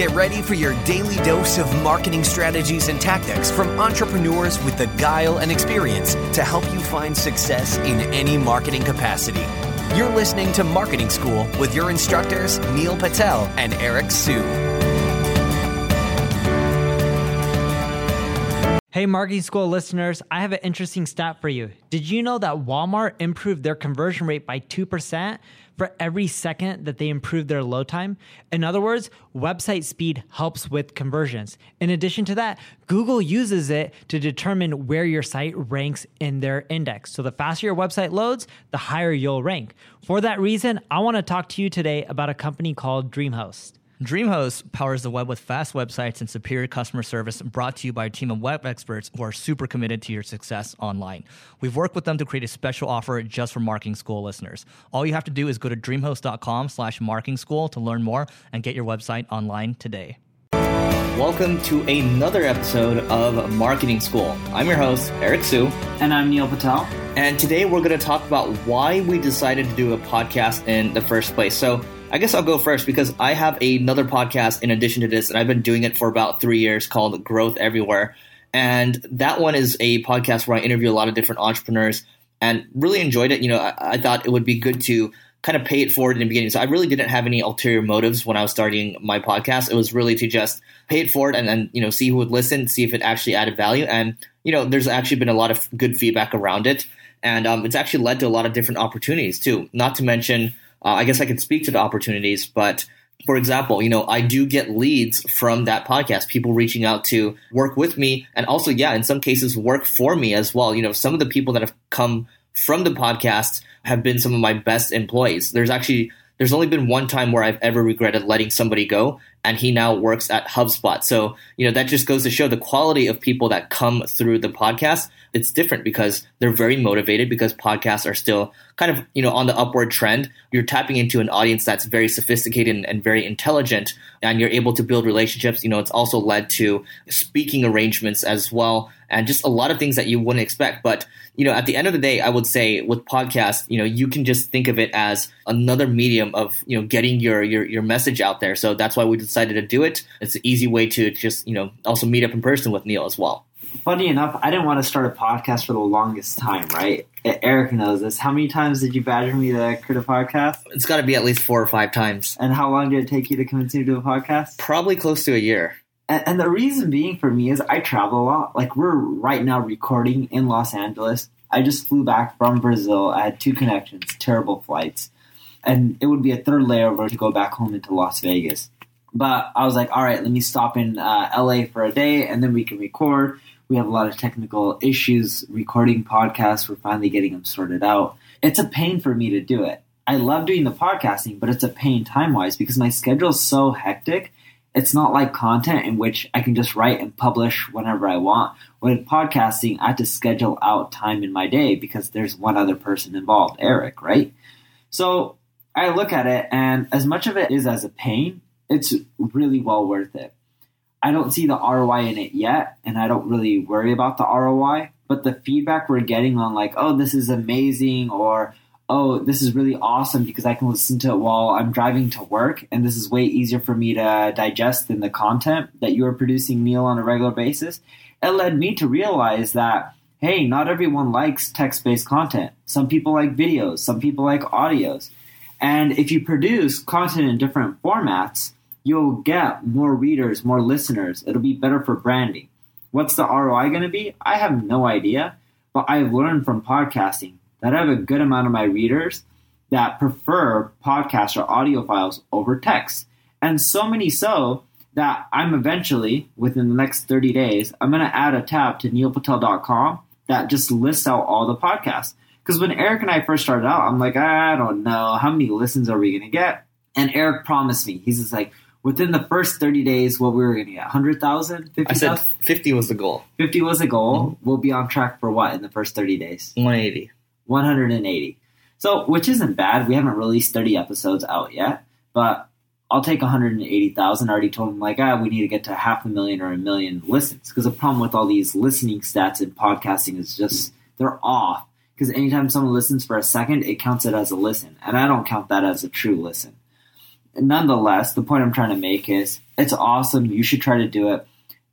Get ready for your daily dose of marketing strategies and tactics from entrepreneurs with the guile and experience to help you find success in any marketing capacity. You're listening to Marketing School with your instructors, Neil Patel and Eric Siu. Hey, Marketing School listeners, I have an interesting stat for you. Did you know that Walmart improved their conversion rate by 2%? For every second that they improve their load time. In other words, website speed helps with conversions. In addition to that, Google uses it to determine where your site ranks in their index. So the faster your website loads, the higher you'll rank. For that reason, I want to talk to you today about a company called DreamHost. DreamHost powers the web with fast websites and superior customer service brought to you by a team of web experts who are super committed to your success online. We've worked with them to create a special offer just for marketing school listeners. All you have to do is go to dreamhost.com slash marketing school to learn more and get your website online today. Welcome to another episode of Marketing School. I'm your host, Eric Siu. And I'm Neil Patel. And today we're going to talk about why we decided to do a podcast in the first place. So I guess I'll go first because I have another podcast in addition to this, and I've been doing it for about three years called Growth Everywhere. And that one is a podcast where I interview a lot of different entrepreneurs and really enjoyed it. You know, I, I thought it would be good to kind of pay it forward in the beginning. So I really didn't have any ulterior motives when I was starting my podcast. It was really to just pay it forward and then, you know, see who would listen, see if it actually added value. And, you know, there's actually been a lot of good feedback around it. And um, it's actually led to a lot of different opportunities too. Not to mention, uh, I guess I could speak to the opportunities, but for example, you know, I do get leads from that podcast, people reaching out to work with me and also, yeah, in some cases work for me as well. You know, some of the people that have come from the podcast have been some of my best employees. There's actually, there's only been one time where I've ever regretted letting somebody go and he now works at HubSpot. So, you know, that just goes to show the quality of people that come through the podcast. It's different because they're very motivated because podcasts are still kind of you know on the upward trend. You're tapping into an audience that's very sophisticated and, and, very intelligent and you're able to build relationships. You know it's also led to speaking arrangements as well and just a lot of things that you wouldn't expect. But you know at the end of the day i would say with podcasts you know you can just think of it as another medium of you know getting your your, your message out there. So that's why we decided to do it it's an easy way to just you know also meet up in person with neil as well funny enough, I didn't want to start a podcast for the longest time, right? Eric knows this. How many times did you badger me to create a podcast? It's got to be at least four or five times. And how long did it take you to convince me to do a podcast? Probably close to a year. And, and the reason being for me is I travel a lot. Like we're right now recording in Los Angeles. I just flew back from Brazil. I had two connections, terrible flights. And it would be a third layover to go back home into Las Vegas. But I was like, all right, let me stop in uh, LA for a day and then we can record we have a lot of technical issues recording podcasts. We're finally getting them sorted out. It's a pain for me to do it. I love doing the podcasting, but it's a pain time wise because my schedule is so hectic. It's not like content in which I can just write and publish whenever I want. With podcasting, I have to schedule out time in my day because there's one other person involved, Eric, right? So I look at it, and as much of it is as a pain, it's really well worth it. I don't see the ROI in it yet, and I don't really worry about the ROI. But the feedback we're getting on, like, oh, this is amazing, or oh, this is really awesome because I can listen to it while I'm driving to work, and this is way easier for me to digest than the content that you are producing, Neil, on a regular basis. It led me to realize that, hey, not everyone likes text based content. Some people like videos, some people like audios. And if you produce content in different formats, you'll get more readers, more listeners. It'll be better for branding. What's the ROI going to be? I have no idea, but I've learned from podcasting that I have a good amount of my readers that prefer podcasts or audio files over text. And so many so that I'm eventually, within the next 30 days, I'm going to add a tab to neilpatel.com that just lists out all the podcasts. Because when Eric and I first started out, I'm like, I don't know, how many listens are we going to get? And Eric promised me, he's just like, within the first 30 days, what we were going to get? 100,000? 50,000? I said 50 was the goal. 50 was the goal. Mm-hmm. We'll be on track for what in the first 30 days? 180. 180. So, which isn't bad. We haven't released 30 episodes out yet, but I'll take 180,000. I already told him, like, ah, we need to get to half a million or a million listens. Because the problem with all these listening stats in podcasting is just they're off. Because anytime someone listens for a second, it counts it as a listen. And I don't count that as a true listen. Nonetheless, the point I'm trying to make is it's awesome. You should try to do it.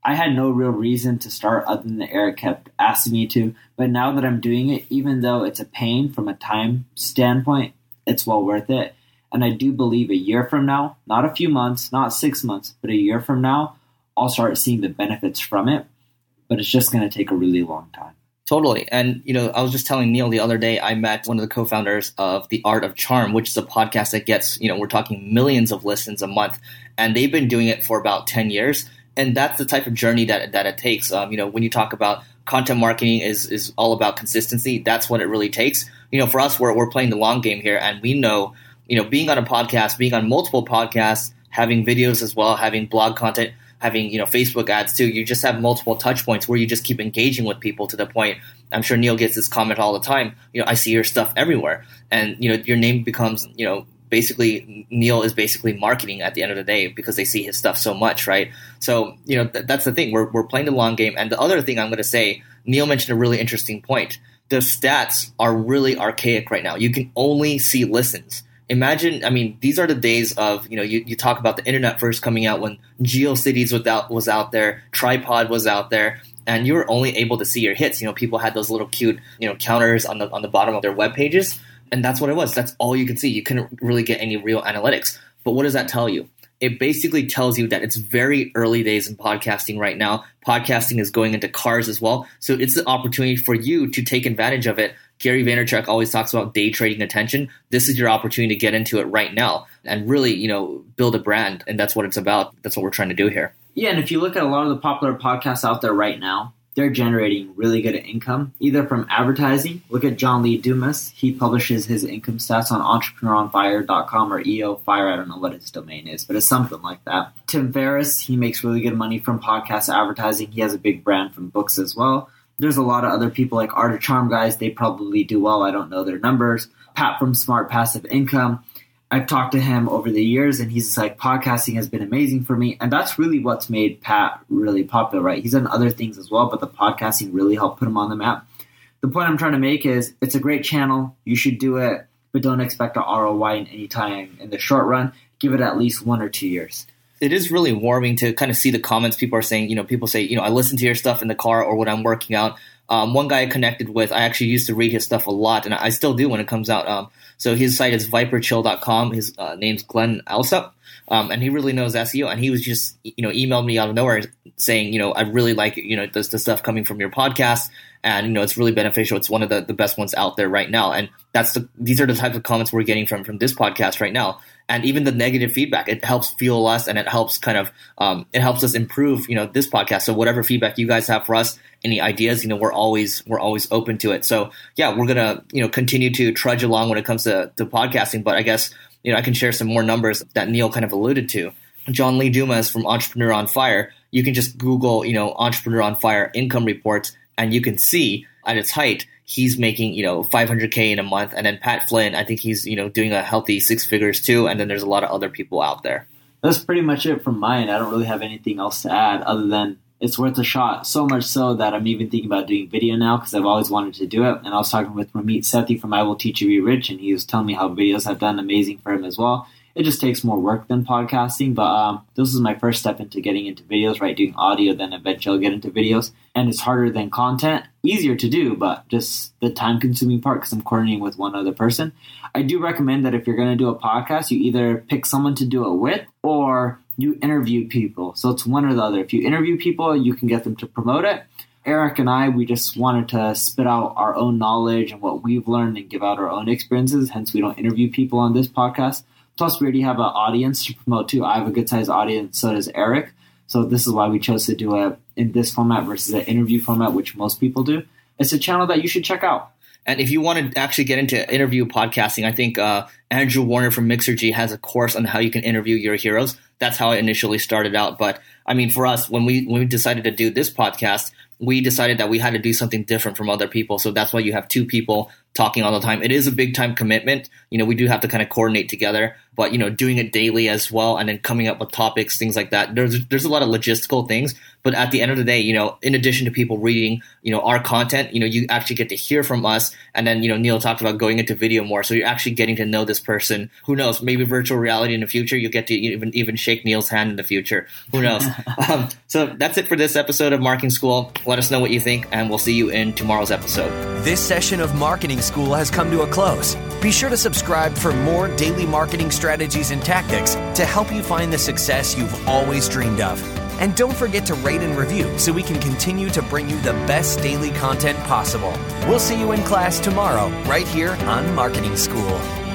I had no real reason to start other than Eric kept asking me to. But now that I'm doing it, even though it's a pain from a time standpoint, it's well worth it. And I do believe a year from now, not a few months, not six months, but a year from now, I'll start seeing the benefits from it. But it's just going to take a really long time. Totally. And, you know, I was just telling Neil the other day, I met one of the co founders of The Art of Charm, which is a podcast that gets, you know, we're talking millions of listens a month. And they've been doing it for about 10 years. And that's the type of journey that, that it takes. Um, you know, when you talk about content marketing is, is all about consistency, that's what it really takes. You know, for us, we're, we're playing the long game here. And we know, you know, being on a podcast, being on multiple podcasts, having videos as well, having blog content, having you know Facebook ads too. You just have multiple touch points where you just keep engaging with people to the point. I'm sure Neil gets this comment all the time. You know, I see your stuff everywhere, and you know your name becomes you know basically Neil is basically marketing at the end of the day because they see his stuff so much, right? So you know th- that's the thing. We're we're playing the long game, and the other thing I'm going to say, Neil mentioned a really interesting point. The stats are really archaic right now. You can only see listens imagine i mean these are the days of you know you, you talk about the internet first coming out when geocities without was out there tripod was out there and you were only able to see your hits. You know people had those little cute you know counters on the on the bottom of their web pages and that's what it was. That's all you could see. You couldn't really get any real analytics. But what does that tell you it basically tells you that it's very early days in podcasting right now. Podcasting is going into cars as well. So it's the opportunity for you to take advantage of it Gary Vaynerchuk always talks about day trading attention. This is your opportunity to get into it right now and really, you know, build a brand. And that's what it's about. That's what we're trying to do here. Yeah, and if you look at a lot of the popular podcasts out there right now, they're generating really good income, either from advertising. Look at John Lee Dumas. He publishes his income stats on entrepreneuronfire.com or EO Fire. I don't know what his domain is, but it's something like that. Tim Ferriss, he makes really good money from podcast advertising. He has a big brand from books as well there's a lot of other people like Art of Charm guys. They probably do well. I don't know their numbers. Pat from Smart Passive Income. I've talked to him over the years, and he's like, podcasting has been amazing for me. And that's really what's made Pat really popular, right? He's done other things as well, but the podcasting really helped put him on the map. The point I'm trying to make is it's a great channel. You should do it, but don't expect a ROI in any time in the short run. Give it at least one or two years it is really warming to kind of see the comments people are saying. You know, people say, you know, I listen to your stuff in the car or when I'm working out. Um, one guy I connected with, I actually used to read his stuff a lot, and I still do when it comes out. Um, so his site is viperchill.com. His uh, name's Glen Allsopp, um, and he really knows SEO. And he was just, you know, emailed me out of nowhere saying, you know, I really like, you know, the, the stuff coming from your podcast, and you know, it's really beneficial. It's one of the, the best ones out there right now, and that's the these are the types of comments we're getting from from this podcast right now and even the negative feedback it helps fuel us and it helps kind of um, it helps us improve you know this podcast so whatever feedback you guys have for us any ideas you know we're always we're always open to it. So yeah we're gonna you know continue to trudge along when it comes to, to podcasting but i guess you know i can share some more numbers that neil kind of alluded to. John lee dumas from entrepreneur on fire you can just google you know entrepreneur on fire income reports and you can see at its height he's making you know 500k in a month and then pat flynn i think he's you know doing a healthy six figures too and then there's a lot of other people out there. That's pretty much it from mine i don't really have anything else to add other than it's worth a shot so much so that i'm even thinking about doing video now because i've always wanted to do it and i was talking with ramit sethi from i will teach you be rich and he was telling me how videos have done amazing for him as well it just takes more work than podcasting. But um, this is my first step into getting into videos, right? Doing audio, then eventually I'll get into videos. And it's harder than content, easier to do, but just the time consuming part because I'm coordinating with one other person. I do recommend that if you're going to do a podcast, you either pick someone to do it with or you interview people. So it's one or the other. If you interview people, you can get them to promote it. Eric and I, we just wanted to spit out our own knowledge and what we've learned and give out our own experiences. Hence, we don't interview people on this podcast. Plus, we already have an audience to promote too. I have a good sized audience, so does Eric. So this is why we chose to do it in this format versus an interview format, which most people do. It's a channel that you should check out. And if you want to actually get into interview podcasting, I think uh, Andrew Warner from Mixergy has a course on how you can interview your heroes. That's how I initially started out. But I mean, for us, when we when we decided to do this podcast, we decided that we had to do something different from other people. So that's why you have two people talking all the time. It is a big time commitment. You know, we do have to kind of coordinate together, but you know, doing it daily as well, and then coming up with topics, things like that. There's there's a lot of logistical things, but at the end of the day, you know, in addition to people reading, you know, our content, you know, you actually get to hear from us, and then you know, Neil talked about going into video more, so you're actually getting to know this person. Who knows? Maybe virtual reality in the future, you'll get to even even shake Neil's hand in the future. Who knows? um, so that's it for this episode of Marketing School. Let us know what you think, and we'll see you in tomorrow's episode. This session of Marketing School has come to a close. Be sure to subscribe for more daily marketing strategies and tactics to help you find the success you've always dreamed of. And don't forget to rate and review so we can continue to bring you the best daily content possible. We'll see you in class tomorrow, right here on Marketing School.